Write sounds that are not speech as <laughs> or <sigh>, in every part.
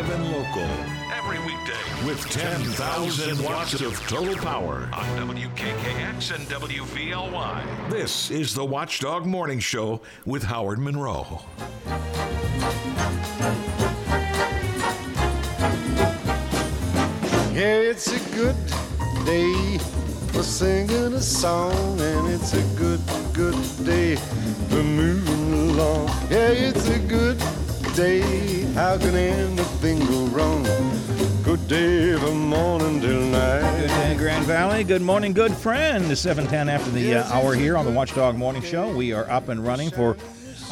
live and local. Every weekday with 10,000 watts of total power on WKKX and WVLY. This is the Watchdog Morning Show with Howard Monroe. Yeah, it's a good day for singing a song, and it's a good, good day for moving along. Yeah, it's a good day. How can anything go wrong? Good day from morning till night. Good day, Grand Valley. Good morning, good friend. 710 after the uh, hour here on the Watchdog Morning Show. We are up and running for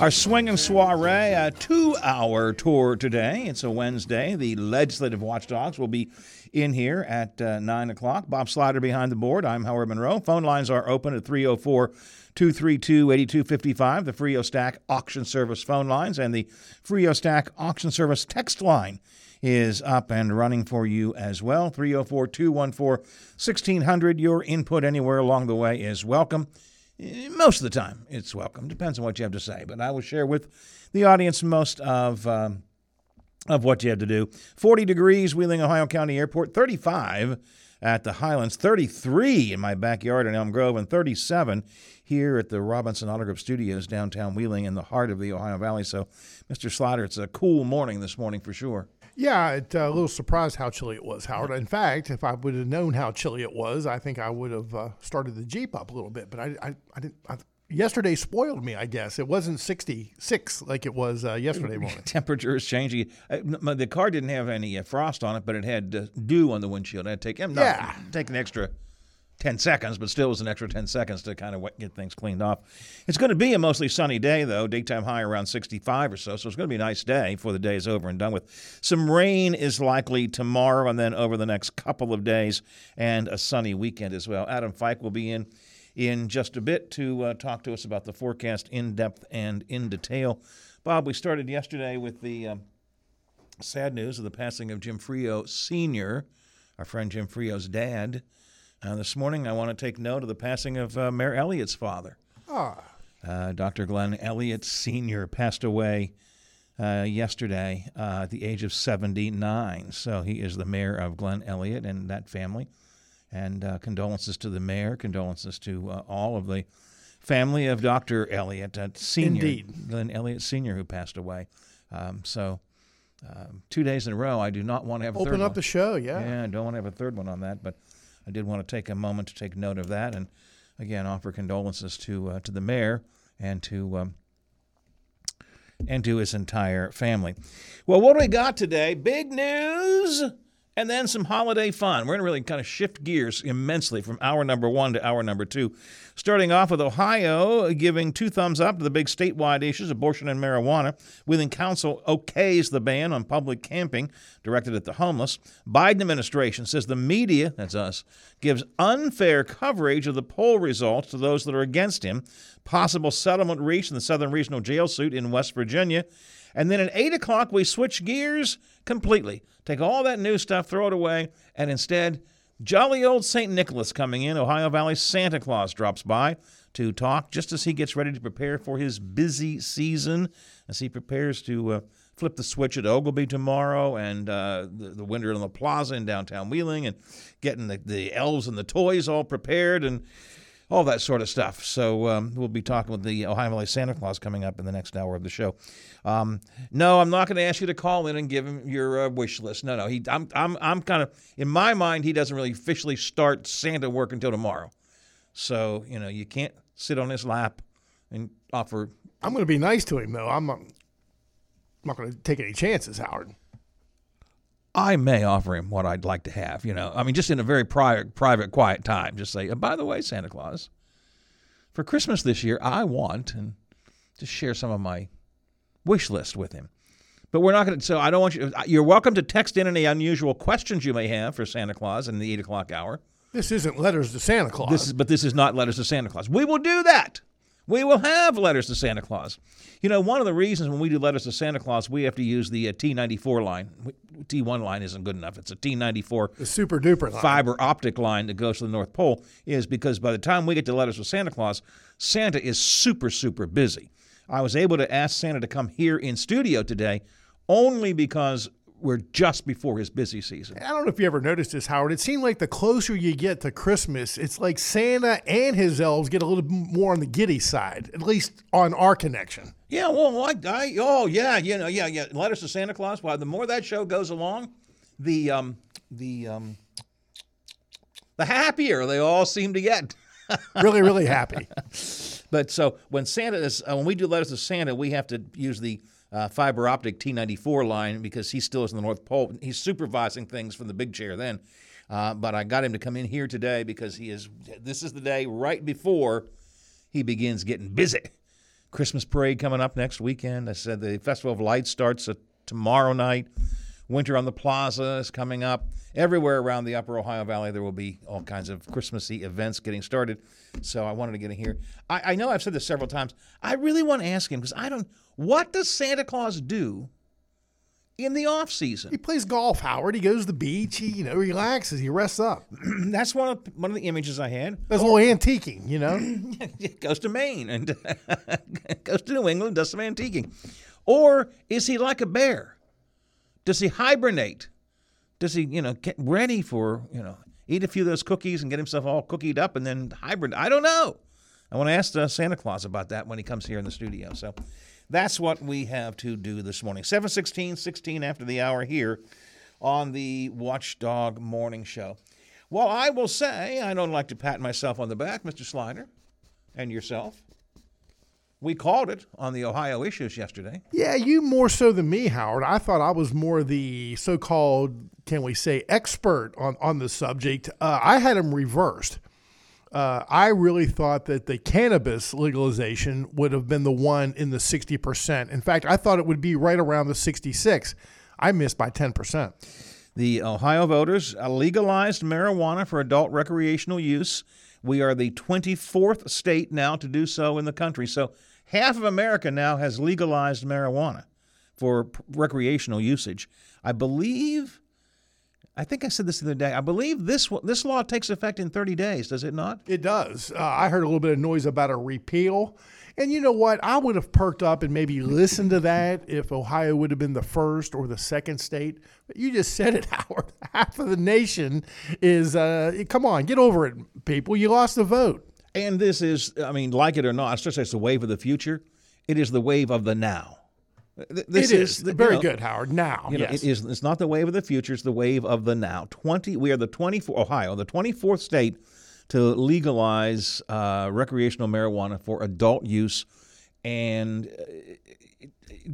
our swinging soiree, a two-hour tour today. It's a Wednesday. The legislative watchdogs will be in here at uh, 9 o'clock. Bob Slider behind the board. I'm Howard Monroe. Phone lines are open at 304 232 8255, the Frio Stack Auction Service phone lines, and the Frio Stack Auction Service text line is up and running for you as well. 304 214 1600. Your input anywhere along the way is welcome. Most of the time, it's welcome. Depends on what you have to say, but I will share with the audience most of. Um, of what you have to do. 40 degrees, Wheeling, Ohio County Airport, 35 at the Highlands, 33 in my backyard in Elm Grove, and 37 here at the Robinson Auto Group Studios downtown Wheeling in the heart of the Ohio Valley. So, Mr. Slider, it's a cool morning this morning for sure. Yeah, it, uh, a little surprised how chilly it was, Howard. In fact, if I would have known how chilly it was, I think I would have uh, started the Jeep up a little bit. But I, I, I didn't. I, yesterday spoiled me, I guess. It wasn't 66 like it was uh, yesterday <laughs> morning. Temperature is changing. Uh, the car didn't have any uh, frost on it, but it had uh, dew on the windshield. I had to take, not, yeah. take an extra 10 seconds, but still was an extra 10 seconds to kind of get things cleaned off. It's going to be a mostly sunny day, though. Daytime high around 65 or so, so it's going to be a nice day before the day is over and done with. Some rain is likely tomorrow and then over the next couple of days, and a sunny weekend as well. Adam Fike will be in in just a bit to uh, talk to us about the forecast in depth and in detail. Bob, we started yesterday with the um, sad news of the passing of Jim Frio Sr., our friend Jim Frio's dad. Uh, this morning, I want to take note of the passing of uh, Mayor Elliott's father. Ah. Uh, Dr. Glenn Elliott Sr. passed away uh, yesterday uh, at the age of 79. So he is the mayor of Glenn Elliott and that family. And uh, condolences to the mayor, condolences to all of the family of Dr. Elliott Sr. Indeed. Glenn Elliott Sr., who passed away. Um, so um, two days in a row, I do not want to have a Open third up one. the show, yeah. Yeah, I don't want to have a third one on that, but I did want to take a moment to take note of that and again offer condolences to uh, to the mayor and to um, and to his entire family. Well, what do we got today? Big news and then some holiday fun. We're going to really kind of shift gears immensely from hour number one to hour number two. Starting off with Ohio giving two thumbs up to the big statewide issues, abortion and marijuana. Wheeling Council okays the ban on public camping directed at the homeless. Biden administration says the media, that's us, gives unfair coverage of the poll results to those that are against him. Possible settlement reached in the Southern Regional Jail suit in West Virginia. And then at 8 o'clock, we switch gears completely. Take all that new stuff, throw it away, and instead, jolly old St. Nicholas coming in. Ohio Valley Santa Claus drops by to talk just as he gets ready to prepare for his busy season, as he prepares to uh, flip the switch at Oglebay tomorrow and uh, the, the winter in the plaza in downtown Wheeling and getting the, the elves and the toys all prepared and all that sort of stuff. So um, we'll be talking with the Ohio Valley Santa Claus coming up in the next hour of the show. Um, no, I'm not going to ask you to call in and give him your uh, wish list. No, no. He, I'm, I'm, I'm kind of in my mind. He doesn't really officially start Santa work until tomorrow. So you know, you can't sit on his lap and offer. I'm going to be nice to him though. I'm I'm not going to take any chances, Howard. I may offer him what I'd like to have. You know, I mean, just in a very private, private, quiet time. Just say, by the way, Santa Claus, for Christmas this year, I want and just share some of my wish list with him. But we're not going to. So I don't want you. You're welcome to text in any unusual questions you may have for Santa Claus in the eight o'clock hour. This isn't letters to Santa Claus. This is, but this is not letters to Santa Claus. We will do that. We will have letters to Santa Claus. You know, one of the reasons when we do letters to Santa Claus, we have to use the uh, T94 line. T1 line isn't good enough. It's a T94 the super duper line. fiber optic line that goes to the North Pole, is because by the time we get to letters to Santa Claus, Santa is super, super busy. I was able to ask Santa to come here in studio today only because we're just before his busy season. I don't know if you ever noticed this, Howard. It seemed like the closer you get to Christmas, it's like Santa and his elves get a little more on the giddy side, at least on our connection. Yeah, well, I, I oh yeah, you know, yeah, yeah. Letters to Santa Claus. Well, the more that show goes along, the um, the um, the happier they all seem to get. <laughs> Really, really happy. But so when Santa is uh, when we do letters to Santa, we have to use the uh, fiber optic T94 line because he still is in the North Pole. He's supervising things from the big chair then. Uh, but I got him to come in here today because he is. This is the day right before he begins getting busy. Christmas parade coming up next weekend. I said the Festival of Lights starts uh, tomorrow night. Winter on the Plaza is coming up. Everywhere around the Upper Ohio Valley, there will be all kinds of Christmassy events getting started. So I wanted to get in here. I, I know I've said this several times. I really want to ask him because I don't. What does Santa Claus do in the off season? He plays golf, Howard. He goes to the beach. He, you know, relaxes. He rests up. <clears throat> That's one of one of the images I had. Does a little antiquing, you know. <clears throat> goes to Maine and <laughs> goes to New England, does some antiquing. Or is he like a bear? Does he hibernate? Does he, you know, get ready for, you know, eat a few of those cookies and get himself all cookied up and then hibernate? I don't know. I want to ask uh, Santa Claus about that when he comes here in the studio. So that's what we have to do this morning. 716, 16 after the hour here on the Watchdog Morning Show. Well, I will say, I don't like to pat myself on the back, Mr. Slider, and yourself. We called it on the Ohio issues yesterday. Yeah, you more so than me, Howard. I thought I was more the so-called, can we say, expert on on the subject. Uh, I had them reversed. Uh, I really thought that the cannabis legalization would have been the one in the sixty percent. In fact, I thought it would be right around the sixty-six. I missed by ten percent. The Ohio voters legalized marijuana for adult recreational use. We are the 24th state now to do so in the country. So half of America now has legalized marijuana for recreational usage. I believe, I think I said this the other day. I believe this this law takes effect in 30 days. Does it not? It does. Uh, I heard a little bit of noise about a repeal. And you know what? I would have perked up and maybe listened to that if Ohio would have been the first or the second state. But you just said it, <laughs> Howard. Half of the nation is, uh, come on, get over it, people. You lost the vote. And this is, I mean, like it or not, it's just it's the wave of the future. It is the wave of the now. This it is. you Very know, good, Howard. Now, You know, yes. it is. It's not the wave of the future. It's the wave of the now. Twenty. We are the twenty four. Ohio, the twenty fourth state to legalize uh, recreational marijuana for adult use, and uh,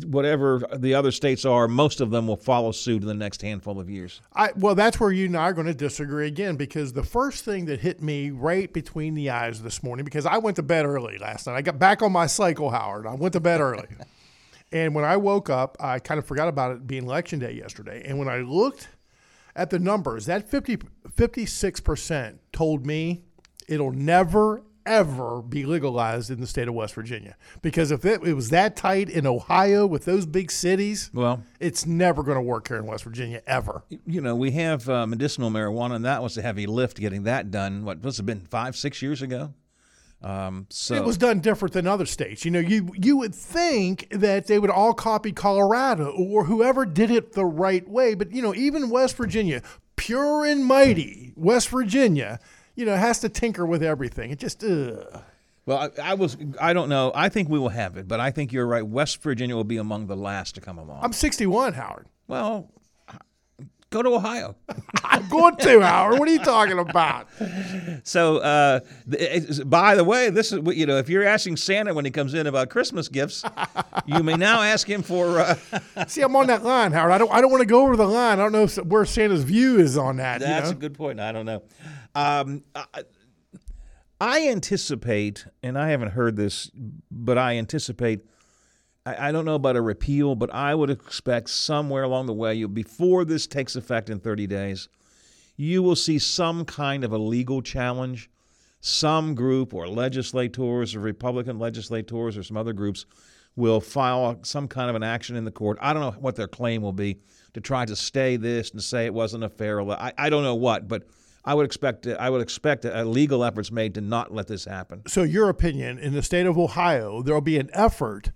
whatever the other states are, most of them will follow suit in the next handful of years. I, well, that's where you and I are going to disagree again because the first thing that hit me right between the eyes this morning, because I went to bed early last night. I got back on my cycle, Howard. I went to bed early. <laughs> and when I woke up, I kind of forgot about it being election day yesterday. And when I looked at the numbers, that 50, 56% told me it'll never, ever be legalized in the state of West Virginia. Because if it, it was that tight in Ohio with those big cities, Well, it's never going to work here in West Virginia, ever. you know, we have uh, medicinal marijuana, and that was a heavy lift getting that done. What must have been five, six years ago. Um, so It was done different than other states. You know, you you would think that they would all copy Colorado or whoever did it the right way, but you know, even West Virginia, pure and mighty West Virginia, you know, has to tinker with everything. It just ugh. Well, I, I was. I don't know. I think we will have it, but I think you're right. West Virginia will be among the last to come along. I'm 61, Howard. well, go to Ohio. <laughs> I'm going to Howard. What are you talking about? so, uh, by the way, this is you know, if you're asking Santa when he comes in about Christmas gifts, you may now ask him for. Uh, <laughs> See, I'm on that line, Howard. I don't I don't want to go over the line. I don't know if, where Santa's view is on that. you that's know? a good point. I don't know. Um, I, anticipate, and I haven't heard this, but I anticipate. I, I don't know about a repeal, but I would expect somewhere along the way, you before this takes effect in 30 days, you will see some kind of a legal challenge. Some group or legislators or Republican legislators or some other groups will file some kind of an action in the court. I don't know what their claim will be to try to stay this and say it wasn't a fair. ele- I, I don't know what, but I would expect I would expect a legal efforts made to not let this happen. so your opinion in the state of Ohio, there will be an effort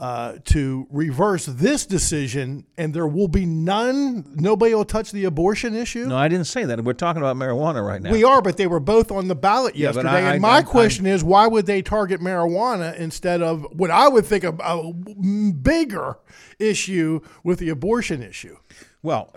uh, to reverse this decision, and there will be none. Nobody will touch the abortion issue. No, I didn't say that. We're talking about marijuana right now. We are, but they were both on the ballot but yesterday. I- I- and my I- question is, why would they target marijuana instead of what I would think of a bigger issue with the abortion issue? Well,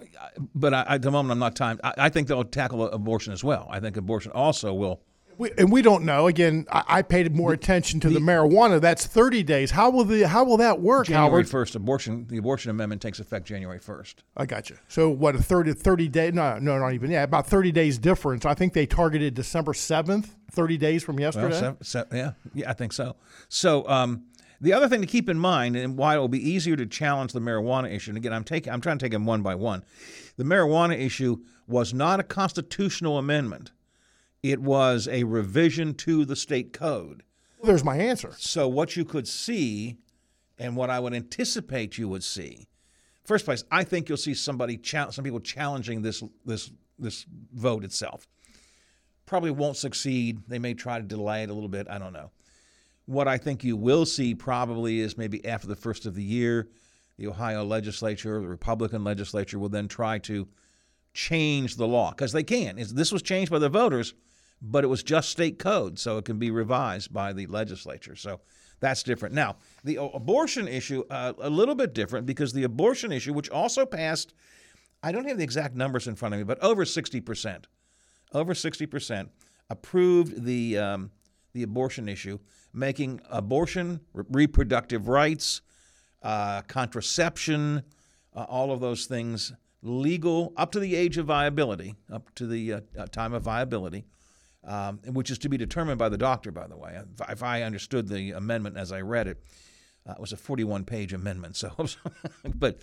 but I, at the moment, I'm not timed. I, I think they'll tackle abortion as well. I think abortion also will. We, and we don't know. Again, I, I paid more attention to the, marijuana. That's 30 days. How will the how will that work, January Howard? 1st, abortion. The abortion amendment takes effect January 1st. I got you. So what a 30, 30 day no no not even yeah about 30 days difference. I think they targeted December 7th, 30 days from Well, yesterday. se- se- yeah, yeah, I think so. So um, the other thing to keep in mind, and why it will be easier to challenge the marijuana issue, and again, I'm taking, I'm trying to take them one by one. The marijuana issue was not a constitutional amendment; it was a revision to the state code. There's my answer. So what you could see, and what I would anticipate you would see, first place, I think you'll see somebody, chal- some people challenging this this this vote itself. Probably won't succeed. They may try to delay it a little bit. I don't know. What I think you will see probably is maybe after the first of the year, the Ohio legislature, the Republican legislature, will then try to change the law because they can. This was changed by the voters, but it was just state code, so it can be revised by the legislature. So that's different. Now, the abortion issue, uh, a little bit different because the abortion issue, which also passed, I don't have the exact numbers in front of me, but over 60%, over 60% approved the, um, the abortion issue, making abortion, re- reproductive rights, uh, contraception, uh, all of those things legal up to the age of viability, up to the uh, uh, time of viability, um, which is to be determined by the doctor, by the way. If, I understood the amendment as I read it, uh, it was a 41-page amendment. <laughs> So, but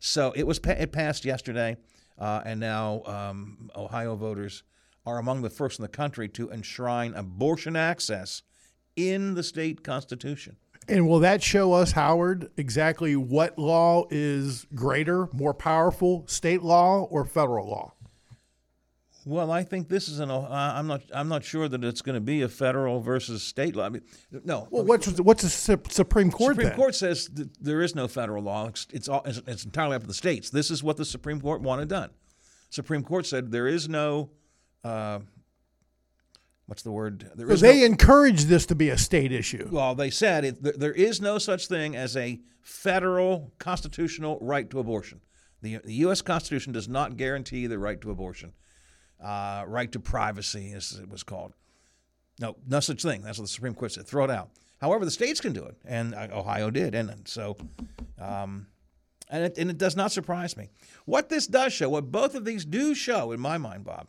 so it was. It passed yesterday, uh, and now um, Ohio voters are among the first in the country to enshrine abortion access in the state constitution. And will that show us, Howard, exactly what law is greater, more powerful, state law or federal law? Well, I think this is an. Uh, I'm not. I'm not sure that it's going to be a federal versus state law. I mean, no. Well, what's what's the Sup- Supreme Court Supreme then? Court says there is no federal law. It's it's, all, it's it's entirely up to the states. This is what the Supreme Court wanted done. Supreme Court said there is no. Uh, what's the word? There So they no, encourage this to be a state issue. well, they said it, there, there is no such thing as a federal constitutional right to abortion. The, the U.S. Constitution does not guarantee the right to abortion. Uh, right to privacy, as it was called. No, no such thing. That's what the Supreme Court said. Throw it out. However, the states can do it, and uh, Ohio did, and so, um, and it, and it does not surprise me. What this does show, what both of these do show, in my mind, Bob,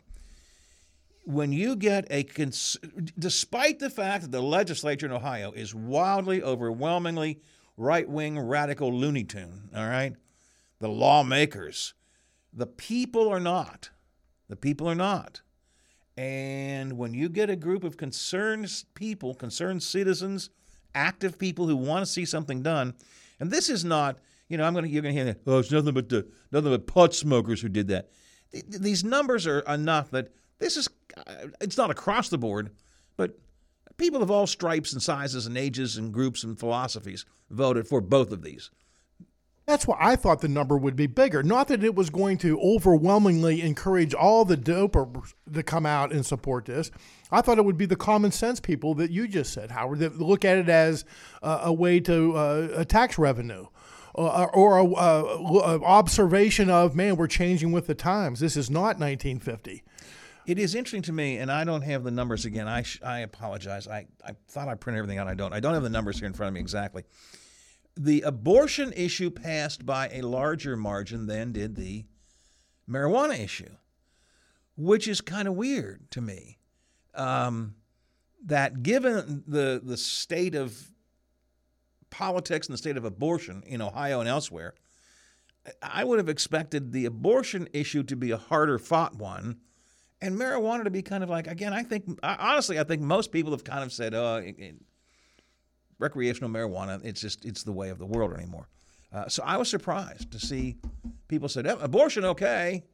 when you get a cons- despite the fact that the legislature in Ohio is wildly overwhelmingly right-wing radical looney tune all right? The lawmakers. The people are not. The people are not. And when you get a group of concerned people concerned citizens active people who want to see something done and this is not you know i'm to you're to hear that, oh it's nothing but the nothing but pot smokers who did that. Th- these numbers are enough that this is uh, it's not across the board but people of all stripes and sizes and ages and groups and philosophies voted for both of these That's why I thought the number would be bigger. Not that it was going to overwhelmingly encourage all the dopers to come out and support this. I thought it would be the common sense people that you just said, Howard, that look at it as uh, a way to uh, a tax revenue. Uh, or a, uh, observation of man, we're changing with the times. This is not 1950. It is interesting to me, and I don't have the numbers again. I, sh- I apologize. I, I thought I printed everything out. I don't. I don't have the numbers here in front of me exactly. The abortion issue passed by a larger margin than did the marijuana issue, which is kind of weird to me. Um, that given the the state of politics and the state of abortion in Ohio and elsewhere, I would have expected the abortion issue to be a harder fought one and marijuana to be kind of like again i think honestly i think most people have kind of said oh it, it- recreational marijuana it's just it's the way of the world anymore. Uh, so i was surprised to see people said "Oh, abortion okay.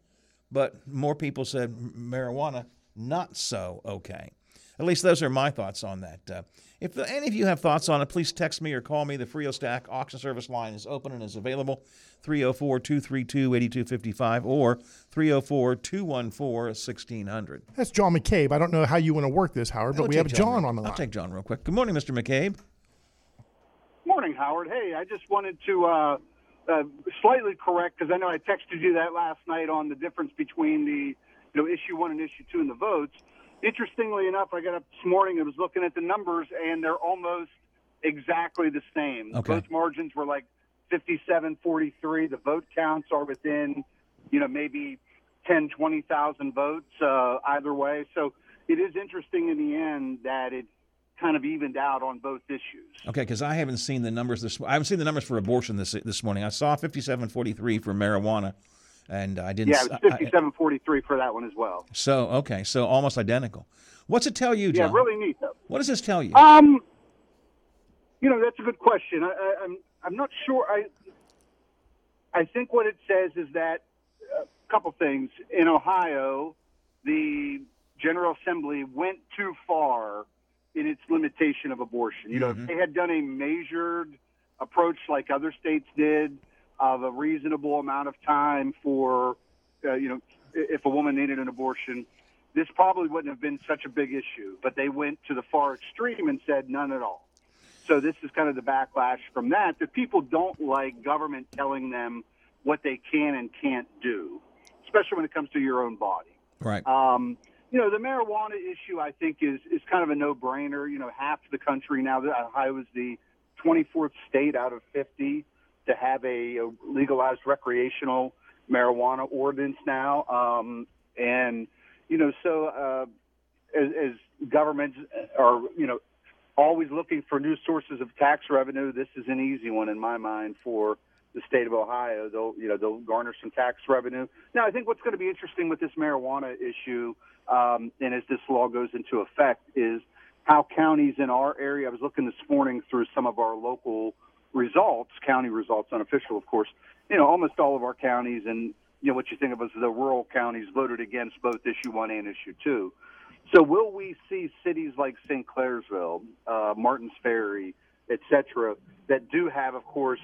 But more people said marijuana not so okay. At least those are my thoughts on that. Uh, if any of you have thoughts on it, please text me or call me. The Frio Stack auction service line is open and is available 304 232 8255 or 304 214 1600. That's John McCabe. I don't know how you want to work this, Howard, but I'll we have John on the line. I'll take John real quick. Good morning, Mr. McCabe. Morning, Howard. Hey, I just wanted to uh, uh, slightly correct because I know I texted you that last night on the difference between the you know issue one and issue two in the votes. Interestingly enough, I got up this morning and was looking at the numbers, and they're almost exactly the same. Okay. Vote margins were like 57 43. The vote counts are within, you know, maybe 10, 20,000 votes uh, either way. So it is interesting in the end that it kind of evened out on both issues. Okay, because I haven't seen the numbers this. I haven't seen the numbers for abortion this this morning. I saw fifty-seven forty-three for marijuana, and I didn't. Yeah, it was fifty-seven forty-three for that one as well. so okay, so almost identical. What's it tell you, Yeah, really neat though. What does this tell you? Um, you know, that's a good question. I, I, I'm I'm not sure. I I think what it says is that a couple things in Ohio, the General Assembly went too far in its limitation of abortion. You know, if they had done a measured approach like other states did of a reasonable amount of time for, uh, you know, if a woman needed an abortion, this probably wouldn't have been such a big issue. But they went to the far extreme and said none at all. So this is kind of the backlash from that. That people don't like government telling them what they can and can't do, especially when it comes to your own body. right. Um, you know, the marijuana issue, I think, is is kind of a no-brainer. You know, half the country now, Ohio is the 24th state out of 50 to have a, a legalized recreational marijuana ordinance now, um, and you know, so uh, as, as governments are, you know, always looking for new sources of tax revenue, this is an easy one in my mind for the state of Ohio. They'll, you know, they'll garner some tax revenue. Now, I think what's going to be interesting with this marijuana issue, um, and as this law goes into effect, is how counties in our area. I was looking this morning through some of our local results, county results, unofficial, of course. You know, almost all of our counties, and you know what you think of as the rural counties, voted against both issue one and issue two. So, will we see cities like St. Clairsville, uh, Martins Ferry, et cetera, that do have, of course,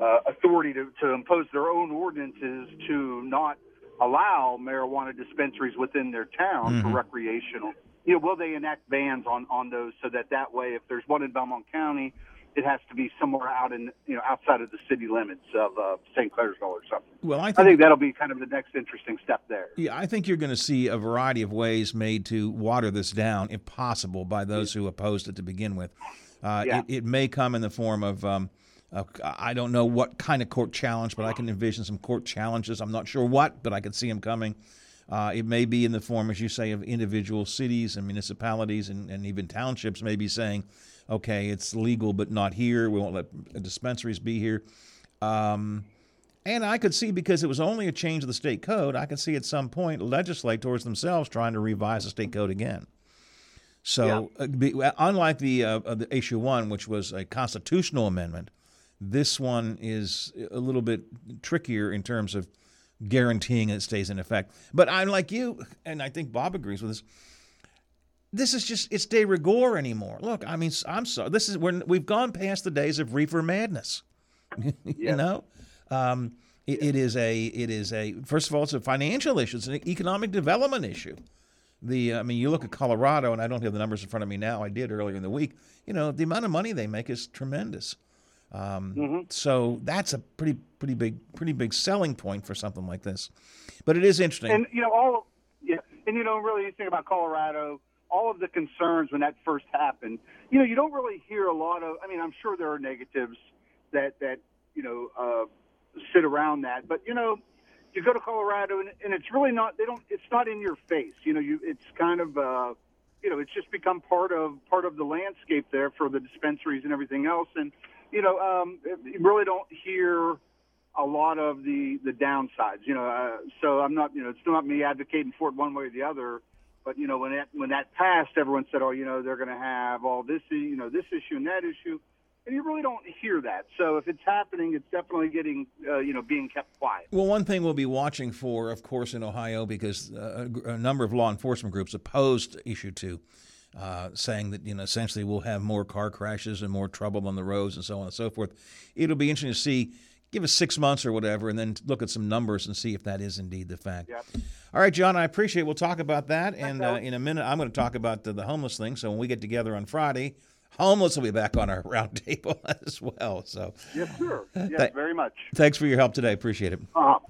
uh, authority to, to impose their own ordinances to not allow marijuana dispensaries within their town for recreational? You know, will they enact bans on, on those so that that way, if there's one in Belmont County, it has to be somewhere out in you know outside of the city limits of uh, St. Clairsville or something. Well, I I think, think that'll be kind of the next interesting step there. yeah, I think you're going to see a variety of ways made to water this down, if possible, by those who opposed it to begin with. Uh, Yeah. it, it may come in the form of. Um, I don't know what kind of court challenge, but I can envision some court challenges. I'm not sure what, but I could see them coming. Uh, it may be in the form, as you say, of individual cities and municipalities and, and even townships maybe saying, okay, it's legal but not here. We won't let dispensaries be here. Um, and I could see because it was only a change of the state code, I could see at some point legislators themselves trying to revise the state code again. So, uh, be, unlike the, uh, uh, the issue one, which was a constitutional amendment, this one is a little bit trickier in terms of guaranteeing it stays in effect. But I'm like you, and I think Bob agrees with this. This is just it's de rigueur anymore. Look, I mean, I'm sorry. This is when we've gone past the days of reefer madness. <laughs> you know, um, it, it is a it is a first of all, it's a financial issue. It's an economic development issue. The I mean, you look at Colorado, and I don't have the numbers in front of me now. I did earlier in the week. You know, the amount of money they make is tremendous. Um, So that's a pretty pretty big pretty big selling point for something like this. But it is interesting. And you know all yeah, and you know really you think about Colorado, all of the concerns when that first happened. You know you don't really hear a lot of. I mean I'm sure there are negatives that that you know uh, sit around that, but you know you go to Colorado and, and it's really not. They don't. It's not in your face. You know you it's kind of. Uh, you know, it's just become part of part of the landscape there for the dispensaries and everything else. And you know, um, you really don't hear a lot of the the downsides. You know, uh, so I'm not. You know, it's not me advocating for it one way or the other. But you know, when that when that passed, everyone said, "Oh, you know, they're going to have all this, you know, this issue and that issue," and you really don't hear that. So if it's happening, it's definitely getting, uh, you know, being kept quiet. Well, one thing we'll be watching for, of course, in Ohio, because uh, a, number of law enforcement groups opposed issue two, uh, saying that you know essentially we'll have more car crashes and more trouble on the roads and so on and so forth. It'll be interesting to see. Give us six months or whatever, and then look at some numbers and see if that is indeed the fact. Yep. All right, John, I appreciate. it. We'll talk about that, and uh, in a minute, I'm going to talk about the, the homeless thing. So when we get together on Friday, homeless will be back on our <laughs> roundtable <laughs> as well. So Yes, sir. <laughs> Yes, Thank- very much. thanks for your help today. Appreciate it. Uh-huh.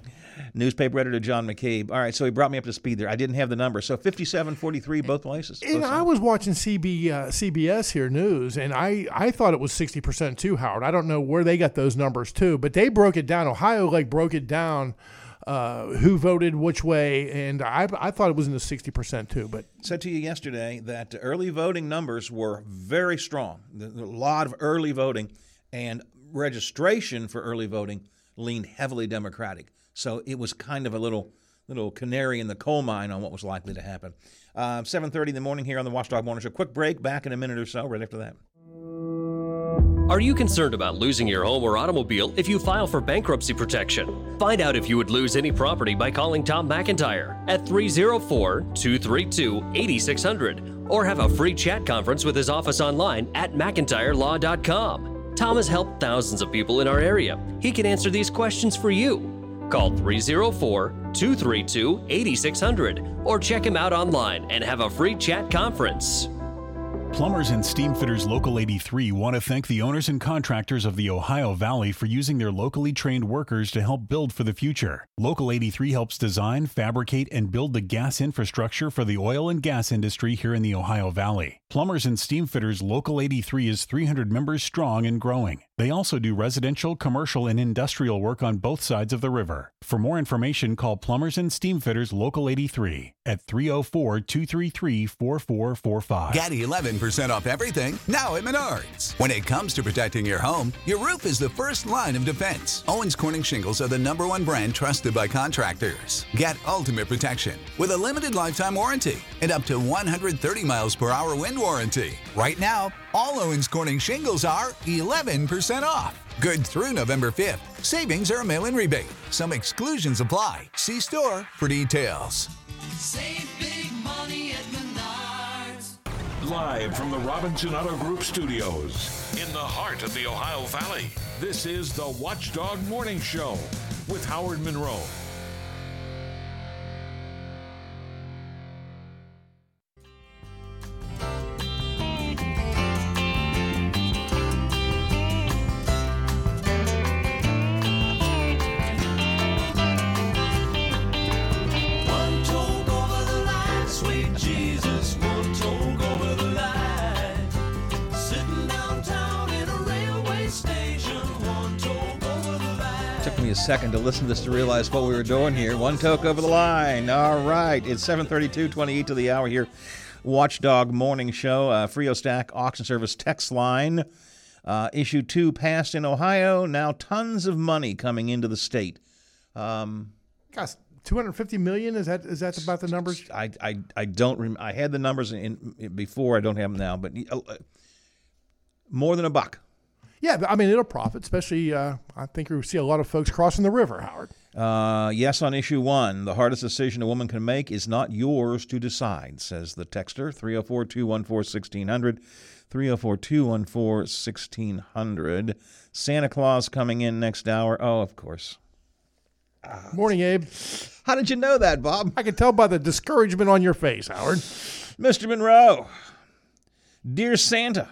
Newspaper editor John McCabe. All right, so he brought me up to speed there. I didn't have the number. So 5743 both places. And Both I sides. was watching CB, uh, CBS here news, and I, I thought it was 60% too, Howard. I don't know where they got those numbers too, but they broke it down. Ohio like broke it down uh, who voted which way, and I, I thought it was in the 60% too. But said to you yesterday that early voting numbers were very strong. A lot of early voting and registration for early voting leaned heavily Democratic. So it was kind of a little little canary in the coal mine on what was likely to happen. Uh, 7:30 in the morning here on the Watchdog Morning Show. Quick break. Back in a minute or so. Right after that. Are you concerned about losing your home or automobile if you file for bankruptcy protection? Find out if you would lose any property by calling Tom McIntyre at 304 232 8600 or have a free chat conference with his office online at McIntyreLaw.com. Tom has helped thousands of people in our area. He can answer these questions for you. Call 304 232 8600 or check him out online and have a free chat conference. Plumbers and Steamfitters Local 83 want to thank the owners and contractors of the Ohio Valley for using their locally trained workers to help build for the future. Local 83 helps design, fabricate, and build the gas infrastructure for the oil and gas industry here in the Ohio Valley. Plumbers and Steamfitters Local 83 is 300 members strong and growing. They also do residential, commercial, and industrial work on both sides of the river. For more information, call Plumbers and Steam Fitters Local 83 at 304 233 4445. Get 11% off everything now at Menards. When it comes to protecting your home, your roof is the first line of defense. Owens Corning shingles are the number one brand trusted by contractors. Get ultimate protection with a limited lifetime warranty and up to 130 miles per hour wind warranty. Right now, all Owens Corning shingles are 11% off. Good through November 5th. Savings are a mail in rebate. Some exclusions apply. See store for details. Save big money at Menards. Live from the Robinson Auto Group studios. In the heart of the Ohio Valley. This is the Watchdog Morning Show with Howard Monroe. Second to listen to this to realize what we were doing here. One toke over the line. All right. It's 732, 28 to the hour here. Watchdog Morning Show. Uh, Frio Stack Auction Service text line. Uh, issue 2 passed in Ohio. Now tons of money coming into the state. gosh, 250 million is that is that about the numbers? I, I, I don't rem- I had the numbers in, in before. I don't have them now, but uh, more than a buck. Yeah, I mean it'll profit, especially uh, I think we see a lot of folks crossing the river, Howard. Uh, yes, on issue one, the hardest decision a woman can make is not yours to decide, says the texter. 304 214 1600. 304 214 1600. Santa Claus coming in next hour. Oh, of course. Morning, Abe. How did you know that, Bob? I can tell by the discouragement on your face, Howard. Mr. Monroe, dear Santa,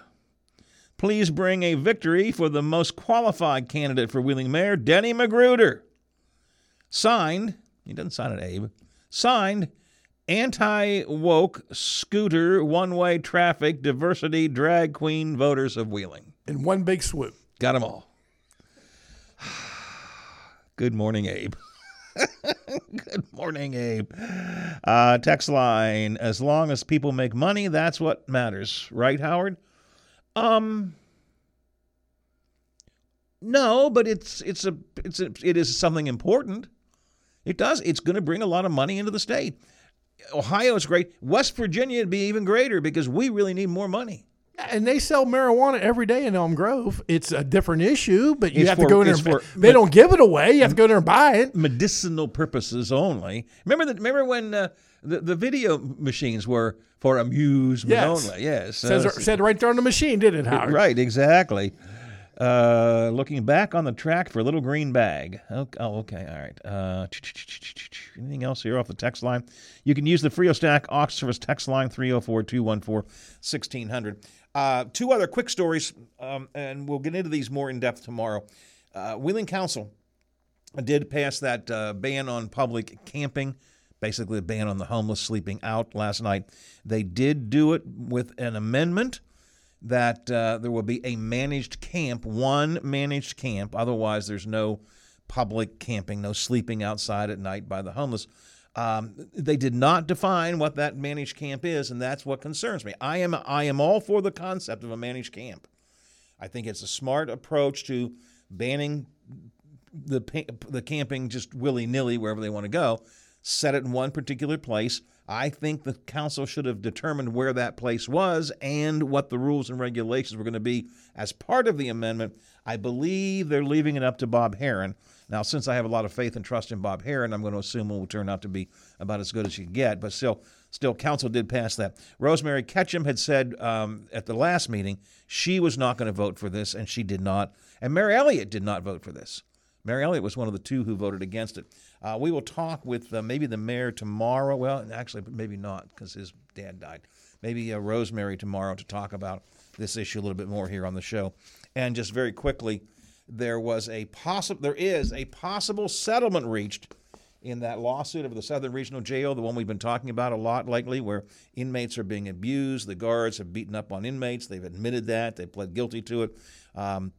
please bring a victory for the most qualified candidate for Wheeling Mayor, Denny Magruder. Signed, he doesn't sign it, Abe. Signed, anti woke scooter one way traffic diversity drag queen voters of Wheeling. In one big swoop. Got them all. <sighs> Good morning, Abe. <laughs> Good morning, Abe. Uh, text line: As long as people make money, that's what matters, right, Howard? Um, no, but it's it's a it's a, it is something important. It does. It's going to bring a lot of money into the state. Ohio is great. West Virginia would be even greater because we really need more money. And they sell marijuana every day in Elm Grove. It's a different issue, but you It's have for- to go in there. for- they don't give it away. You have to go in there and buy it. medicinal purposes only. Remember that? Remember when uh, the the video machines were for amusement Yes. only? Yes, Says, uh, said right there on the machine, did it, Howard? right, exactly. Uh, looking back on the track for a little green bag. Oh, oh, okay, all right. Uh, anything else here off the text line? You can use the Frio Stack Aux Service text line 304 214 1600. Uh, two other quick stories, um, and we'll get into these more in depth tomorrow. Uh, Wheeling Council did pass that uh, ban on public camping, basically a ban on the homeless sleeping out last night. They did do it with an amendment that uh, there will be a managed camp, one managed camp. Otherwise, there's no public camping, no sleeping outside at night by the homeless. Um, they did not define what that managed camp is, and that's what concerns me. I am I am all for the concept of a managed camp. I think it's a smart approach to banning the the camping just willy nilly wherever they want to go. Set it in one particular place. I think the council should have determined where that place was and what the rules and regulations were going to be as part of the amendment. I believe they're leaving it up to Bob Herron. Now, since I have a lot of faith and trust in Bob Herron, I'm going to assume it will turn out to be about as good as you get. But still, still, council did pass that. Rosemary Ketchum had said um, at the last meeting she was not going to vote for this, and she did not. And Mayor Elliott did not vote for this. Mayor Elliott was one of the two who voted against it. Uh, we will talk with uh, maybe the mayor tomorrow. Well, actually, maybe not because his dad died. Maybe uh, Rosemary tomorrow to talk about this issue a little bit more here on the show. And just very quickly, there was a possible, there is a possible settlement reached in that lawsuit of the Southern Regional Jail, the one we've been talking about a lot lately, where inmates are being abused. The guards have beaten up on inmates. They've admitted that. They pled guilty to it. Um,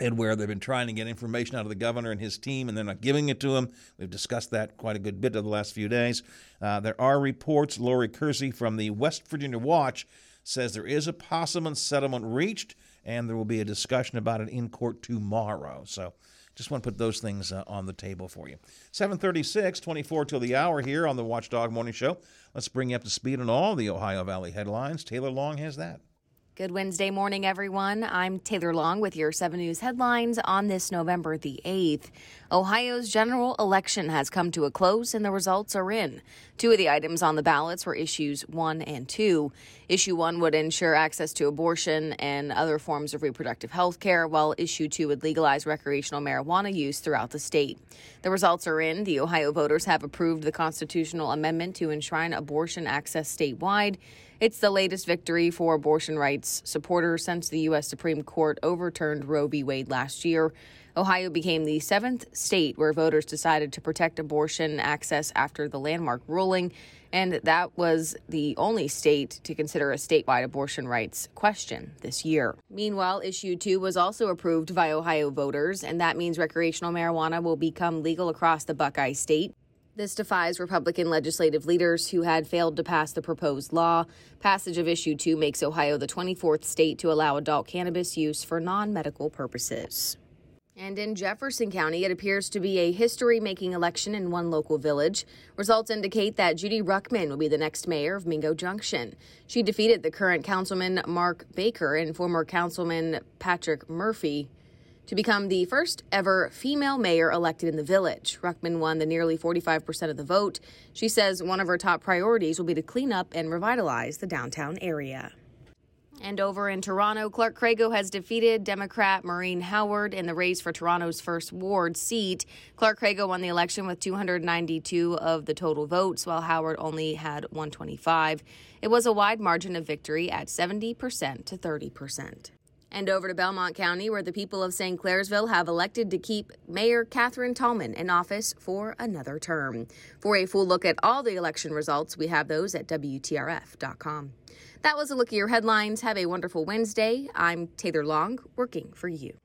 and where they've been trying to get information out of the governor and his team, and they're not giving it to him. We've discussed that quite a good bit over the last few days. Uh, there are reports. Lori Kersey from the West Virginia Watch says there is a possible settlement reached, and there will be a discussion about it in court tomorrow. So just want to put those things uh, on the table for you. 736, 24 till the hour here on the Watchdog Morning Show. Let's bring you up to speed on all the Ohio Valley headlines. Taylor Long has that. Good Wednesday morning, everyone. I'm Taylor Long with your 7 News headlines on this November the 8th. Ohio's general election has come to a close and the results are in. Two of the items on the ballots were issues 1 and 2. Issue 1 would ensure access to abortion and other forms of reproductive health care, while issue 2 would legalize recreational marijuana use throughout the state. The results are in. The Ohio voters have approved the constitutional amendment to enshrine abortion access statewide. It's the latest victory for abortion rights supporters since the U.S. Supreme Court overturned Roe v. Wade last year. Ohio became the seventh state where voters decided to protect abortion access after the landmark ruling, and that was the only state to consider a statewide abortion rights question this year. Meanwhile, issue two was also approved by Ohio voters, and that means recreational marijuana will become legal across the Buckeye State. This defies Republican legislative leaders who had failed to pass the proposed law. Passage of Issue 2 makes Ohio the 24th state to allow adult cannabis use for non medical purposes. And in Jefferson County, it appears to be a history making election in one local village. Results indicate that Judy Ruckman will be the next mayor of Mingo Junction. She defeated the current councilman Mark Baker and former councilman Patrick Murphy to become the first ever female mayor elected in the village. Ruckman won the nearly 45% of the vote. She says one of her top priorities will be to clean up and revitalize the downtown area. And over in Toronto, Clark Crago has defeated Democrat Maureen Howard in the race for Toronto's first ward seat. Clark Crago won the election with 292 of the total votes, while Howard only had 125. It was a wide margin of victory at 70% to 30%. And over to Belmont County, where the people of St. Clairsville have elected to keep Mayor Catherine Thalman in office for another term. For a full look at all the election results, we have those at WTRF.com. That was a look at your headlines. Have a wonderful Wednesday. I'm Taylor Long, working for you.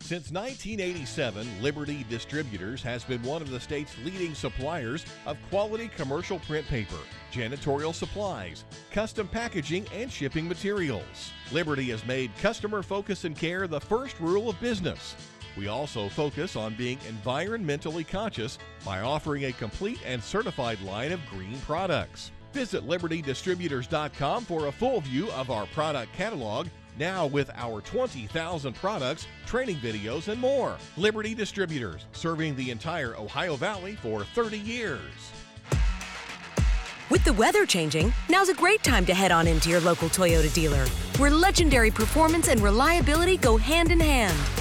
Since 1987, Liberty Distributors has been one of the state's leading suppliers of quality commercial print paper, janitorial supplies, custom packaging, and shipping materials. Liberty has made customer focus and care the first rule of business. We also focus on being environmentally conscious by offering a complete and certified line of green products. Visit libertydistributors.com for a full view of our product catalog, now with our 20,000 products, training videos, and more. Liberty Distributors, serving the entire Ohio Valley for 30 years. With the weather changing, now's a great time to head on into your local Toyota dealer, where legendary performance and reliability go hand in hand.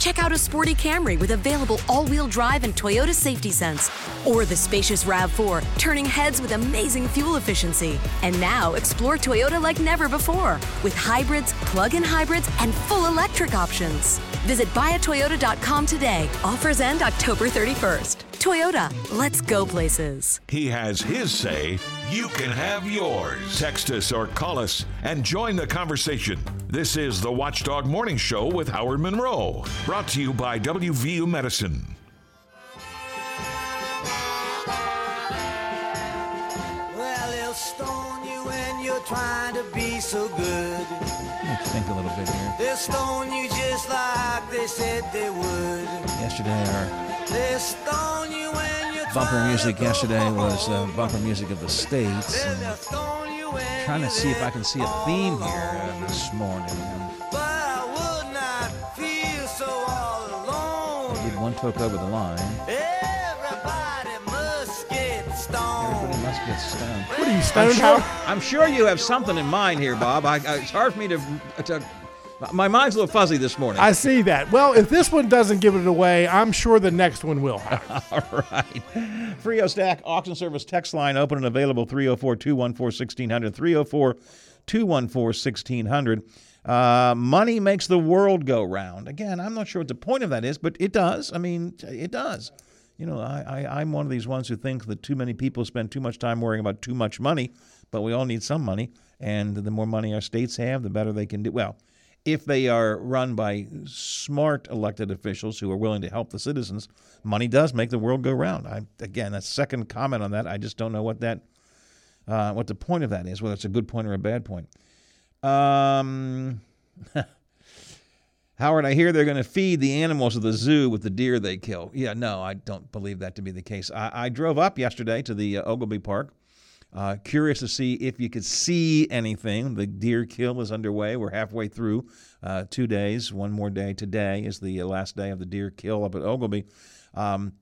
Check out a sporty Camry with available all-wheel drive and Toyota Safety Sense, or the spacious RAV4, turning heads with amazing fuel efficiency. And now explore Toyota like never before, with hybrids, plug-in hybrids, and full electric options. Visit buyatoyota.com today. Offers end October 31st. Toyota, let's go places. He has his say. You can have yours. Text us or call us and join the conversation. This is the Watchdog Morning Show with Howard Monroe. Brought to you by WVU Medicine. You're trying to be so good. Think a little bit here. They'll stone you just like they said they would. Yesterday, our They'll stone you when you're bumper music yesterday was uh, bumper music of the states. Trying to see if I can see a theme here uh, this morning. But I would not feel so all alone. I did one took over the line. Get stoned. What are you, I'm stoned, sure, I'm sure you have something in mind here, Bob. I, I, it's hard for me to, to. My mind's a little fuzzy this morning. I see that. Well, if this one doesn't give it away, I'm sure the next one will. <laughs> All right. Frio Stack Auction Service text line open and available 304 214 1600. 304 214 1600. Uh, money makes the world go round. Again, I'm not sure what the point of that is, but it does. I mean, it does. You know, I, I, I'm one of these ones who think that too many people spend too much time worrying about too much money, but we all need some money. And the more money our states have, the better they can do. Well, if they are run by smart elected officials who are willing to help the citizens, money does make the world go round. I, again, a second comment on that. I just don't know what that, uh, what the point of that is, whether it's a good point or a bad point. Um, <laughs> Howard, I hear they're going to feed the animals of the zoo with the deer they kill. Yeah, no, I don't believe that to be the case. I, I drove up yesterday to the uh, Oglebay Park, uh, curious to see if you could see anything. The deer kill is underway. We're halfway through uh, two days. One more day today is the uh, last day of the deer kill up at Oglebay. Um,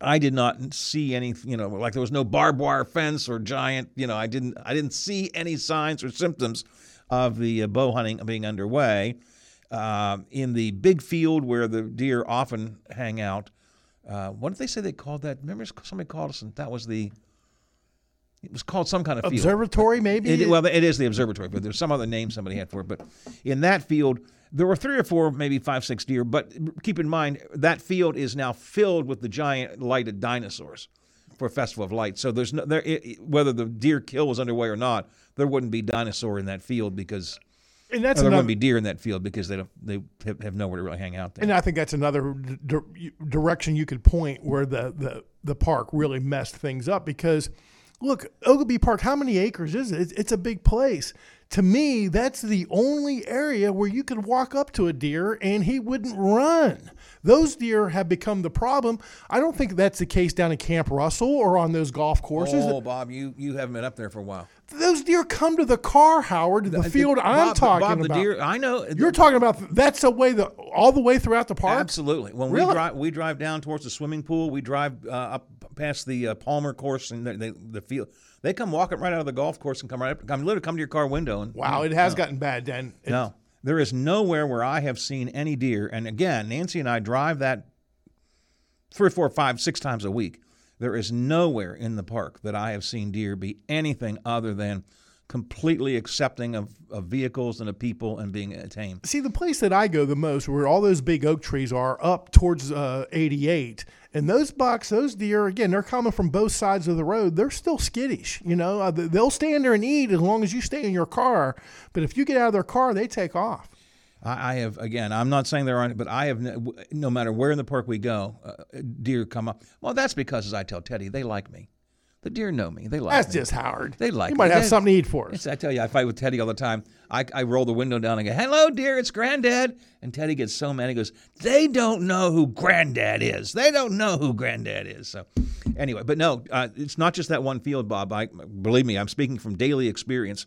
I did not see any, you know, like there was no barbed wire fence or giant, you know, I didn't, I didn't see any signs or symptoms of the uh, bow hunting being underway. Uh, in the big field where the deer often hang out, uh, what did they say they called that? Remember, somebody called us and that was the. It was called some kind of field. Observatory, maybe? It, well, it is the observatory, but there's some other name somebody had for it. But in that field, there were three or four, maybe five, six deer. But keep in mind, that field is now filled with the giant lighted dinosaurs for Festival of Lights. So there's no there, it- whether the deer kill was underway or not, there wouldn't be dinosaur in that field because. And that's another- wouldn't be deer in that field because they don't, they have, nowhere to really hang out there. And I think that's another d- d- direction you could point where the, the, the park really messed things up because, look, Oglebay Park, how many acres is it? It's, it's a big place. To me, that's the only area where you could walk up to a deer and he wouldn't run. Those deer have become the problem. I don't think that's the case down in Camp Russell or on those golf courses. Oh, Bob, you, you haven't been up there for a while. Those deer come to the car, Howard, the, The- field I'm Bob- talking Bob, the about. deer- I know. You're talking about that's the way the all the way throughout the park. Absolutely. When we drive, we drive down towards the swimming pool. We drive uh, up past the uh, Palmer course and the, the, the field. They come walking right out of the golf course and come right up. Come literally come to your car window. And Wow, it has No. gotten bad then. It- No, there is nowhere where I have seen any deer. And again, Nancy and I drive that three, four, five, six times a week. There is nowhere in the park that I have seen deer be anything other than completely accepting of, of vehicles and of people and being tame. See, the place that I go the most, where all those big oak trees are, up towards uh, 88, and those bucks, those deer, again, they're coming from both sides of the road. They're still skittish. You know, uh, they'll stand there and eat as long as you stay in your car. But if you get out of their car, they take off. I, have again. I'm not saying there aren't, but I have. No, no matter where in the park we go, uh, deer come up. Well, that's because, as I tell Teddy, they like me. The deer know me. They like That's me. just Howard. They like it. You me. might have They- something to eat for us. I tell you, I fight with Teddy all the time. I, I roll the window down and go, "Hello, dear, it's Granddad." And Teddy gets so mad. He goes, "They don't know who Granddad is. They don't know who Granddad is." So, anyway, but no, uh, it's not just that one field, Bob. I believe me, I'm speaking from daily experience.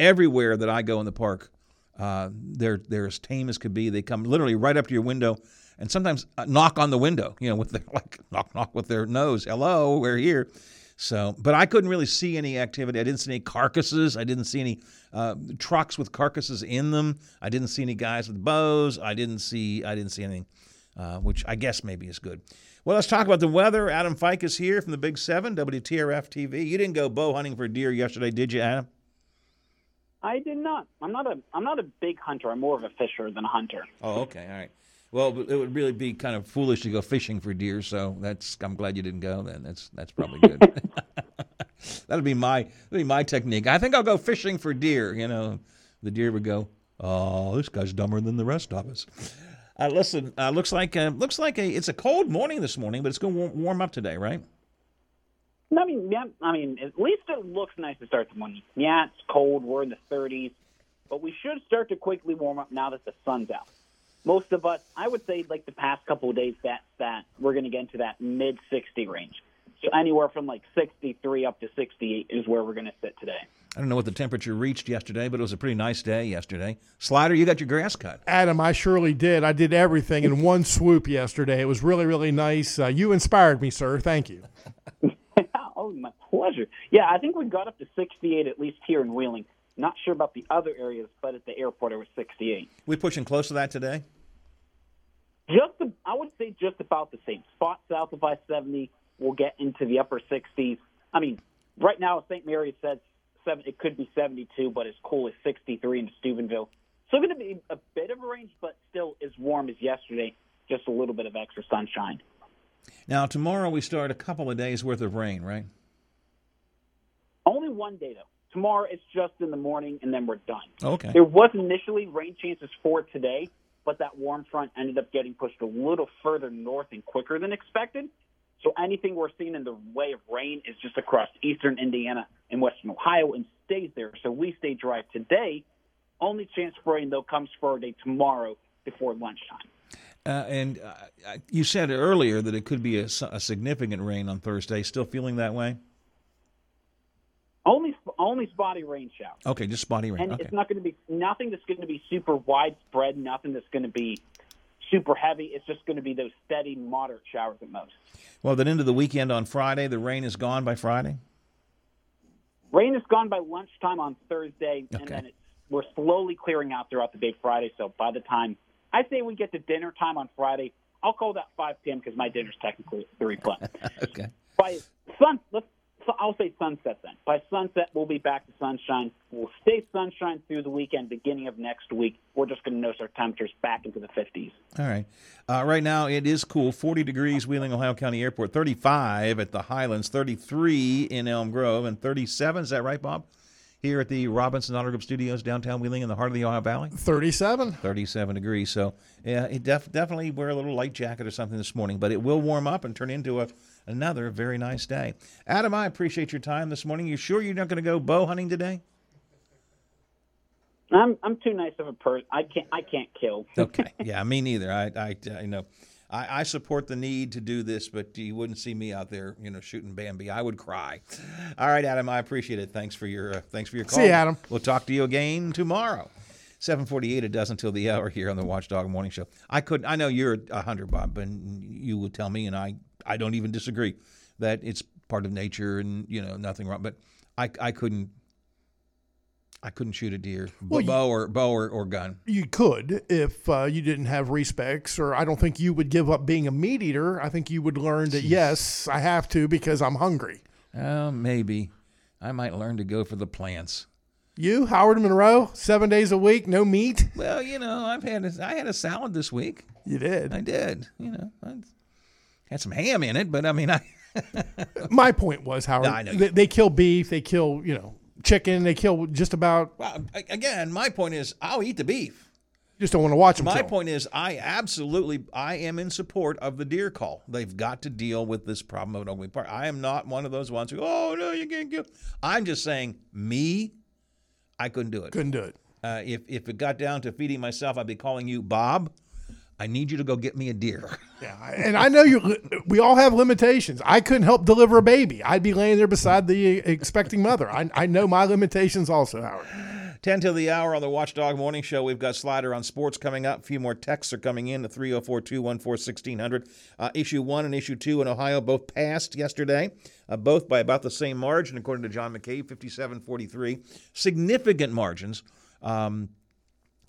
Everywhere that I go in the park, uh, they're they're as tame as could be. They come literally right up to your window, and sometimes uh, knock on the window. You know, with their <laughs> like knock knock with their nose. Hello, we're here. So, but I couldn't really see any activity. I didn't see any carcasses. I didn't see any uh, trucks with carcasses in them. I didn't see any guys with bows. I didn't see. I didn't see anything, uh, which I guess maybe is good. Well, let's talk about the weather. Adam Fike is here from the Big Seven, WTRF TV. You didn't go bow hunting for deer yesterday, did you, Adam? I did not. I'm not a. I'm not a big hunter. I'm more of a fisher than a hunter. Oh, okay, all right. Well, it would really be kind of foolish to go fishing for deer. So that's. I'm glad you didn't go. Then that's that's probably good. <laughs> That'll be my that'll be my technique. I think I'll go fishing for deer. You know, the deer would go, "Oh, this guy's dumber than the rest of us." Uh, listen, uh, looks like uh, looks like a it's a cold morning this morning, but it's going to warm, warm up today, right? I mean, yeah. I mean, at least it looks nice to start the morning. Yeah, it's cold. We're in the 30s, but we should start to quickly warm up now that the sun's out. Most of us, I would say, like the past couple of days, that that we're going to get into that mid 60 range. So anywhere from like 63 up to 68 is where we're going to sit today. I don't know what the temperature reached yesterday, but it was a pretty nice day yesterday. Slider, you got your grass cut. Adam, I surely did. I did everything in one swoop yesterday. It was really, really nice. Uh, you inspired me, sir. Thank you. <laughs> oh, my pleasure. Yeah, I think we got up to 68 at least here in Wheeling. Not sure about the other areas, but at the airport it was 68. We pushing close to that today. Just, the, I would say, just about the same. Spot south of I-70 We'll get into the upper 60s. I mean, right now St. Mary it says seven. It could be 72, but it's cool as 63 in Steubenville. Still going to be a bit of a range, but still as warm as yesterday. Just a little bit of extra sunshine. Now tomorrow we start a couple of days worth of rain, right? Only one day though. Tomorrow it's just in the morning, and then we're done. Okay. There was initially rain chances for today, but that warm front ended up getting pushed a little further north and quicker than expected. So anything we're seeing in the way of rain is just across eastern Indiana and western Ohio and stays there. So we stay dry today. Only chance for rain though comes for a day tomorrow before lunchtime. Uh, and uh, uh, you said earlier that it could be a significant rain on Thursday. Still feeling that way? Only only spotty rain showers. Okay, just spotty rain. And Okay. it's not going to be nothing that's going to be super widespread, nothing that's going to be super heavy. It's just going to be those steady, moderate showers at most. Well, then into the weekend on Friday, the rain is gone by Friday. Rain is gone by lunchtime on Thursday, and then it's, we're slowly clearing out throughout the day Friday. So by the time I say we get to dinner time on Friday, I'll call that 5 p.m. because my dinner's technically at 3 p.m. <laughs> okay. by sun, let's, so I'll say sunset then. By sunset, we'll be back to sunshine. We'll stay sunshine through the weekend. Beginning of next week, we're just going to notice our temperatures back into the 50s. All right. Uh, right now it is cool. 40 degrees, Wheeling, Ohio County Airport. 35 at the Highlands. 33 in Elm Grove, and 37. Is that right, Bob? Here at the Robinson Auto Group Studios, downtown Wheeling, in the heart of the Ohio Valley. 37. 37 degrees. So, yeah, def- definitely wear a little light jacket or something this morning, but it will warm up and turn into a another very nice day. Adam, I appreciate your time this morning. You sure you're not going to go bow hunting today? I'm I'm too nice of a person. I can't I can't kill. <laughs> Okay. yeah, me neither. I, I, I you know, I, I support the need to do this, but you wouldn't see me out there, you know, shooting Bambi. I would cry. All right, Adam, I appreciate it. Thanks for your uh, thanks for your call. See you, Adam. We'll talk to you again tomorrow. 748 it does until the hour here on the Watchdog Morning Show. I could I know you're a hunter, Bob, and you would tell me, and I I don't even disagree that it's part of nature and you know nothing wrong. But I I couldn't I couldn't shoot a deer, Well, you- bow or bow or, or gun. You could if uh, you didn't have respects, or I don't think you would give up being a meat eater. I think you would learn that yes, I have to because I'm hungry. Uh, maybe. I might learn to go for the plants. You, Howard Monroe, seven days a week, no meat. Well, you know, I've had a, I had a salad this week. You did. I did. You know, I had some ham in it, but I mean, I <laughs> My point was, Howard, No, I know you- they, they kill beef, they kill you know chicken, they kill just about. well, again, my point is, I'll eat the beef. Just don't want to watch them. My kill point is, I absolutely, I am in support of the deer call. They've got to deal with this problem at Oglebay Park. I am not one of those ones who, oh no, you can't kill. I'm just saying, me, I couldn't do it. Couldn't do it. Uh, if if it got down to feeding myself, I'd be calling you Bob. I need you to go get me a deer. Yeah, and I know you. We all have limitations. I couldn't help deliver a baby. I'd be laying there beside the expecting mother. I, I know my limitations also, Howard. 10 till the hour on the Watchdog Morning Show. We've got Slider on sports coming up. A few more texts are coming in to 304 214 1600. Uh, issue 1 and issue 2 in Ohio both passed yesterday, uh, both by about the same margin, according to John McCabe, 57 43. Significant margins, um,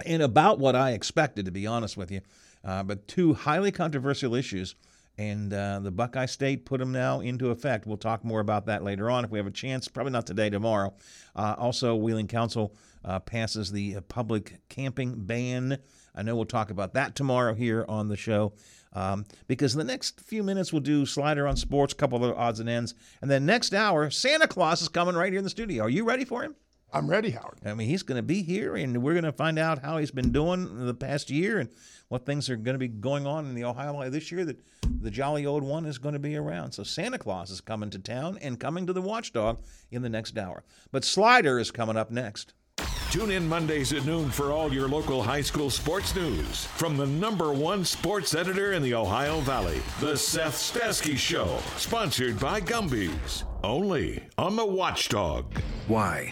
and about what I expected, to be honest with you. Uh, but two highly controversial issues. And uh, the Buckeye State put them now into effect. We'll talk more about that later on if we have a chance. Probably not today, tomorrow. Uh, also, Wheeling Council uh, passes the uh, public camping ban. I know we'll talk about that tomorrow here on the show. Um, because in the next few minutes we'll do slider on sports, a couple of odds and ends, and then next hour Santa Claus is coming right here in the studio. Are you ready for him? I'm ready, Howard. I mean, he's going to be here, and we're going to find out how he's been doing the past year and what things are going to be going on in the Ohio Valley this year. That the jolly old one is going to be around. So Santa Claus is coming to town and coming to the Watchdog in the next hour. But Slider is coming up next. Tune in Mondays at noon for all your local high school sports news from the number one sports editor in the Ohio Valley, The Seth Stasky Show, sponsored by Gumby's, only on the Watchdog. Why?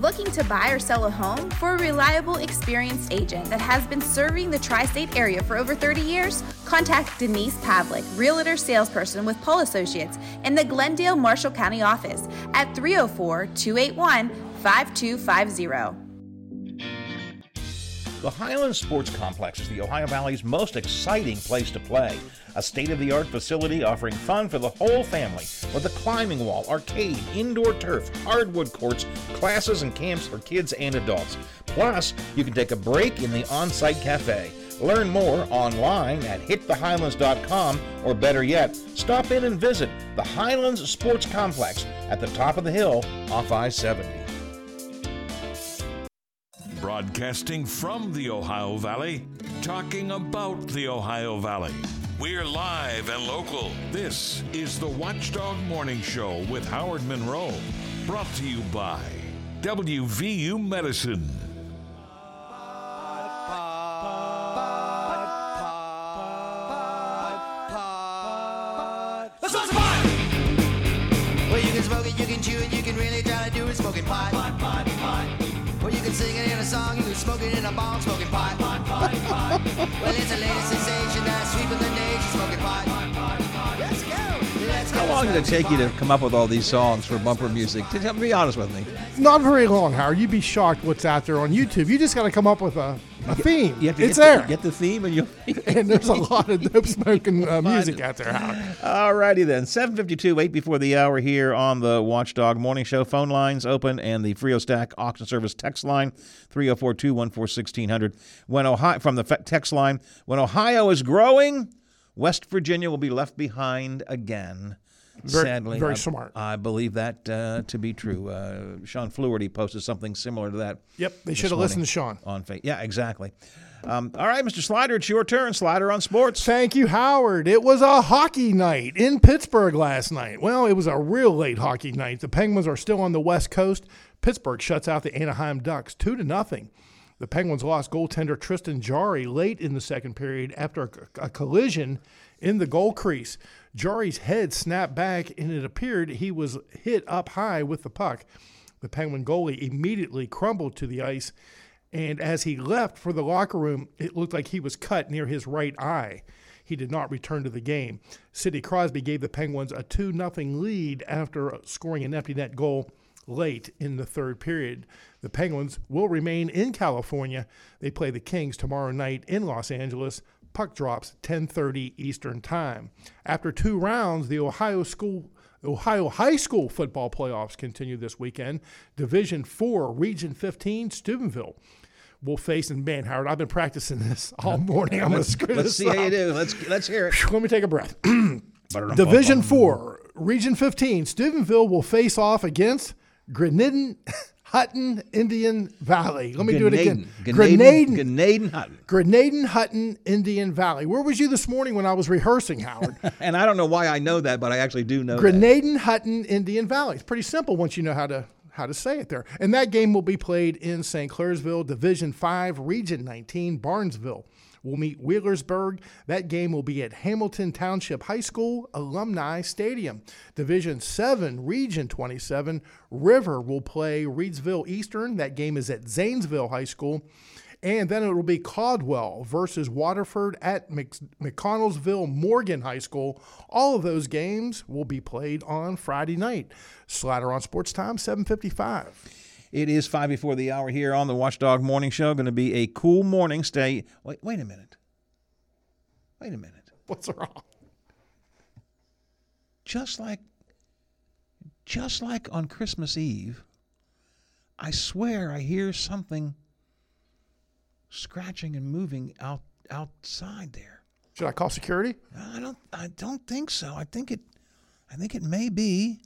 Looking to buy or sell a home? For a reliable, experienced agent that has been serving the tri state area for over 30 years, contact Denise Pavlik, Realtor Salesperson with Paull Associates in the Glendale Marshall County office at 304 281 5250. The Highland Sports Complex is the Ohio Valley's most exciting place to play. A state of the art facility offering fun for the whole family with a climbing wall, arcade, indoor turf, hardwood courts, classes and camps for kids and adults. Plus, you can take a break in the on site cafe. Learn more online at hitthehighlands.com or better yet, stop in and visit the Highlands Sports Complex at the top of the hill off I 70. Broadcasting from the Ohio Valley, talking about the Ohio Valley. We're live and local. This is the Watchdog Morning Show with Howard Monroe. Brought to you by WVU Medicine. Let's smoke some pot! Well, you can smoke it, you can chew it, you can really try to do it smoking pot. Pot, pot, pot. Well, you can sing it in a song, you can smoke it in a bong, smoking pot. Pot, pot, pot. well, it's the latest sensation that's sweeping the nation, smoking pot. Pot, pot, pot. Let's go! Let's go! How long did it take you to come up with all these songs for bumper music? To be honest with me. Not very long, Howard. You'd be shocked what's out there on YouTube. You just got to come up with a, a theme. You have to it's get there. The, get the theme and you'll. <laughs> and there's a <laughs> lot of dope smoking uh, music out there, Howard. Alrighty then, 752, eight before the hour here on the Watchdog Morning Show. Phone lines open and the Frio Stack Auction Service text line, 304-214-1600. When Ohio, from the text line, when Ohio is growing, West Virginia will be left behind again. Very- Sadly, very I, smart. I believe that uh, to be true. Uh, Shawn Fluharty posted something similar to that. Yep, they should have listened to Shawn. on Facebook. Yeah, exactly. Um, all right, Mr. Slider, it's your turn. Slider on sports. Thank you, Howard. It was a hockey night in Pittsburgh last night. Well, it was a real late hockey night. The Penguins are still on the West Coast. Pittsburgh shuts out the Anaheim Ducks two to nothing. The Penguins lost goaltender Tristan Jarry late in the second period after a, a collision in the goal crease. Jarry's head snapped back, and it appeared he was hit up high with the puck. The Penguin goalie immediately crumbled to the ice, and as he left for the locker room, it looked like he was cut near his right eye. He did not return to the game. Sidney Crosby gave the Penguins a 2 0 lead after scoring an empty net goal late in the third period. The Penguins will remain in California. They play the Kings tomorrow night in Los Angeles. Puck drops 10:30 Eastern Time. After two rounds, the Ohio School Ohio High School football playoffs continue this weekend. Division 4, Region 15, Steubenville will face in man Howard, I've been practicing this <laughs> all morning. I'm going to Let's- screw let's this see how you do. Let's let's hear it. Let me take a breath. <clears throat> Division 4, Region 15, Steubenville will face off against Grenadin <laughs> Hutton Indian Valley. Let me do it again. Grenadin, Grenadin Hutton. Grenadin Hutton Indian Valley. Where was you this morning when I was rehearsing, Howard? <laughs> And I don't know why I know that, but I actually do know that. Grenadin Hutton Indian Valley. It's pretty simple once you know how to how to say it there. And that game will be played in St. Clairsville, Division 5, Region 19, Barnesville. We'll meet Wheelersburg. That game will be at Hamilton Township High School Alumni Stadium. Division 7, Region 27, River will play Reedsville Eastern. That game is at Zanesville High School. And then it will be Caldwell versus Waterford at Mc- McConnelsville Morgan High School. All of those games will be played on Friday night. Slatter on Sports Time, 755. It is five before the hour here on the Watchdog Morning Show. Going to be a cool morning. Stay. Wait, wait a minute. Wait a minute. What's wrong? Just like, just like on Christmas Eve, I swear I hear something scratching and moving out outside there. Should I call security? I don't. I don't think so. I think it. I think it may be.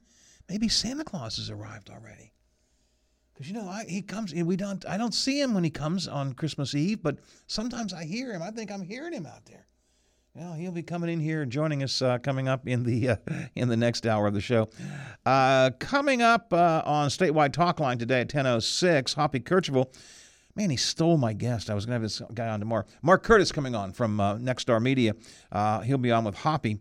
Maybe Santa Claus has arrived already. Because you know, I, he comes. We don't. I don't see him when he comes on Christmas Eve, but sometimes I hear him. I think I'm hearing him out there. Well, he'll be coming in here and joining us uh, coming up in the uh, in the next hour of the show. Uh, coming up uh, on statewide talk line today at 10:06, Hoppy Kercheval. Man, he stole my guest. I was going to have this guy on tomorrow. Mark Curtis coming on from uh, Nexstar Media. Uh, he'll be on with Hoppy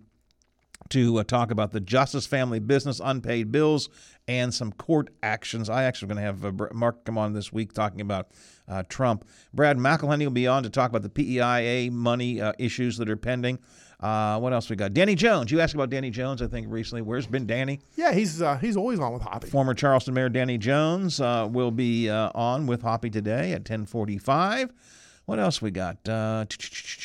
to uh, talk about the Justice Family Business, unpaid bills, and some court actions. I actually going to have uh, Mark come on this week talking about uh, Trump. Brad McElhinny will be on to talk about the PEIA money uh, issues that are pending. Uh, what else we got? Danny Jones. You asked about Danny Jones, I think, recently. Where's been Danny? Yeah, he's uh, he's always on with Hoppy. Former Charleston Mayor Danny Jones uh, will be uh, on with Hoppy today at 1045. What else we got? Uh,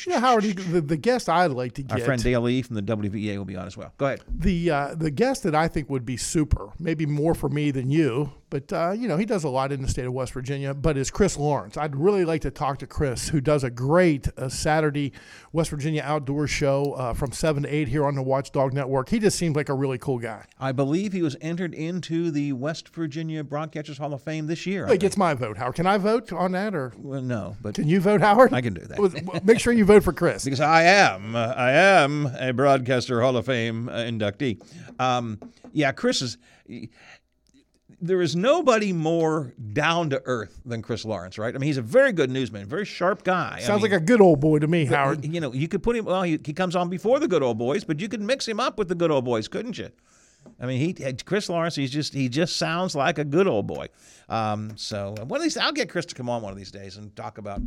You know, Howard, the, the guest I'd like to get. our friend Dale Lee from the WVA will be on as well. Go ahead. The uh, the guest that I think would be super, maybe more for me than you, but uh, you know he does a lot in the state of West Virginia. But is Chris Lawrence? I'd really like to talk to Chris, who does a great uh, Saturday West Virginia outdoor show uh, from seven to eight here on the Watchdog Network. He just seems like a really cool guy. I believe he was entered into the West Virginia Broadcasters Hall of Fame this year. It gets my vote, Howard. Can I vote on that, or Well, no, but can you vote, Howard? I can do that. Make sure you vote for Chris. because I am uh, I am a Broadcaster Hall of Fame uh, inductee. Um, yeah, Chris is. There is nobody more down to earth than Chris Lawrence, right? I mean, he's a very good newsman, very sharp guy. Sounds like a good old boy to me, Howard. You know, you could put him. Well, he, he comes on before the good old boys, but you could mix him up with the good old boys, couldn't you? I mean, he Chris Lawrence. He's just he just sounds like a good old boy. Um, so one of these, I'll get Chris to come on one of these days and talk about.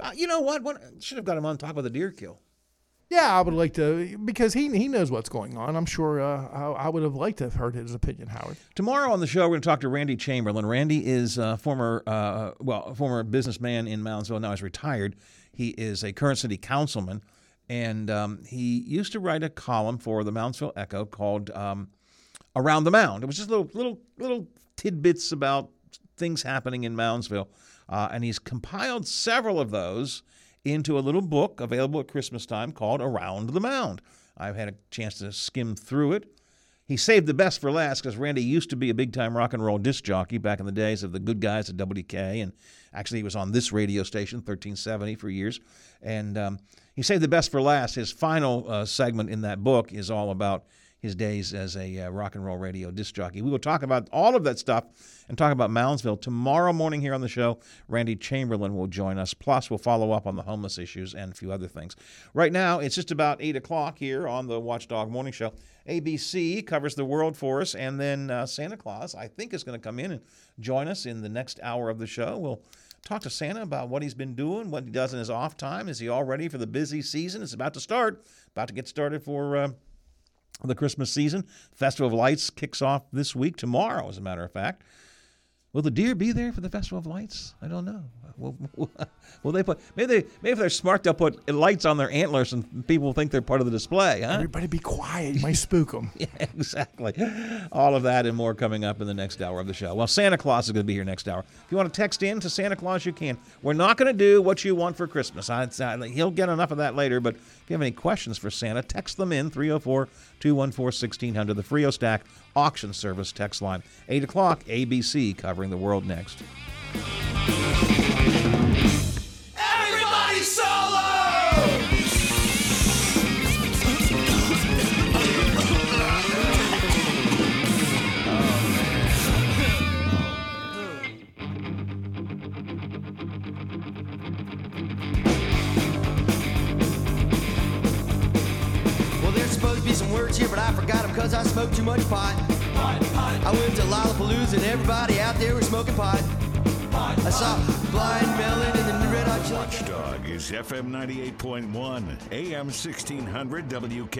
Uh, you know what? One, should have got him on to talk about the deer kill. Yeah, I would like to because he he knows what's going on. I'm sure uh, I, I would have liked to have heard his opinion, Howard. Tomorrow on the show, we're going to talk to Randy Chamberlain. Randy is a former, uh, well, former businessman in Moundsville. Now he's retired. He is a current city councilman, and um, he used to write a column for the Moundsville Echo called um, "Around the Mound." It was just little, little, little tidbits about things happening in Moundsville, uh, and he's compiled several of those into a little book available at Christmas time called "Around the Mound." I've had a chance to skim through it. He saved the best for last because Randy used to be a big time rock and roll disc jockey back in the days of the good guys at WK. And actually, he was on this radio station, 1370, for years. And um, he saved the best for last. His final uh, segment in that book is all about his days as a uh, rock and roll radio disc jockey. We will talk about all of that stuff and talk about Moundsville tomorrow morning here on the show. Randy Chamberlain will join us. Plus, we'll follow up on the homeless issues and a few other things. Right now, it's just about 8 o'clock here on the Watchdog Morning Show. ABC covers the world for us, and then uh, Santa Claus, I think, is going to come in and join us in the next hour of the show. We'll talk to Santa about what he's been doing, what he does in his off time. Is he all ready for the busy season? It's about to start, about to get started for. Uh, the Christmas season. Festival of Lights kicks off this week, tomorrow, as a matter of fact. Will the deer be there for the Festival of Lights? I don't know. Will, <laughs> will they put maybe they maybe if they're smart they'll put lights on their antlers and people think they're part of the display, huh? Everybody be quiet. You might spook them. <laughs> yeah, exactly. All of that and more coming up in the next hour of the show. Well, Santa Claus is going to be here next hour. If you want to text in to Santa Claus, you can. We're not going to do what you want for Christmas. I, I, he'll get enough of that later, but if you have any questions for Santa, text them in 304 214 1600, the Frio Stack auction service text line. 8 o'clock, ABC covering the world next. Some words here, but I forgot them because I smoked too much pot. I went to Lollapalooza and everybody out there was smoking pot. I saw Blind Melon and the Red Hot Watchdog is FM 98.1, AM 1600 WK.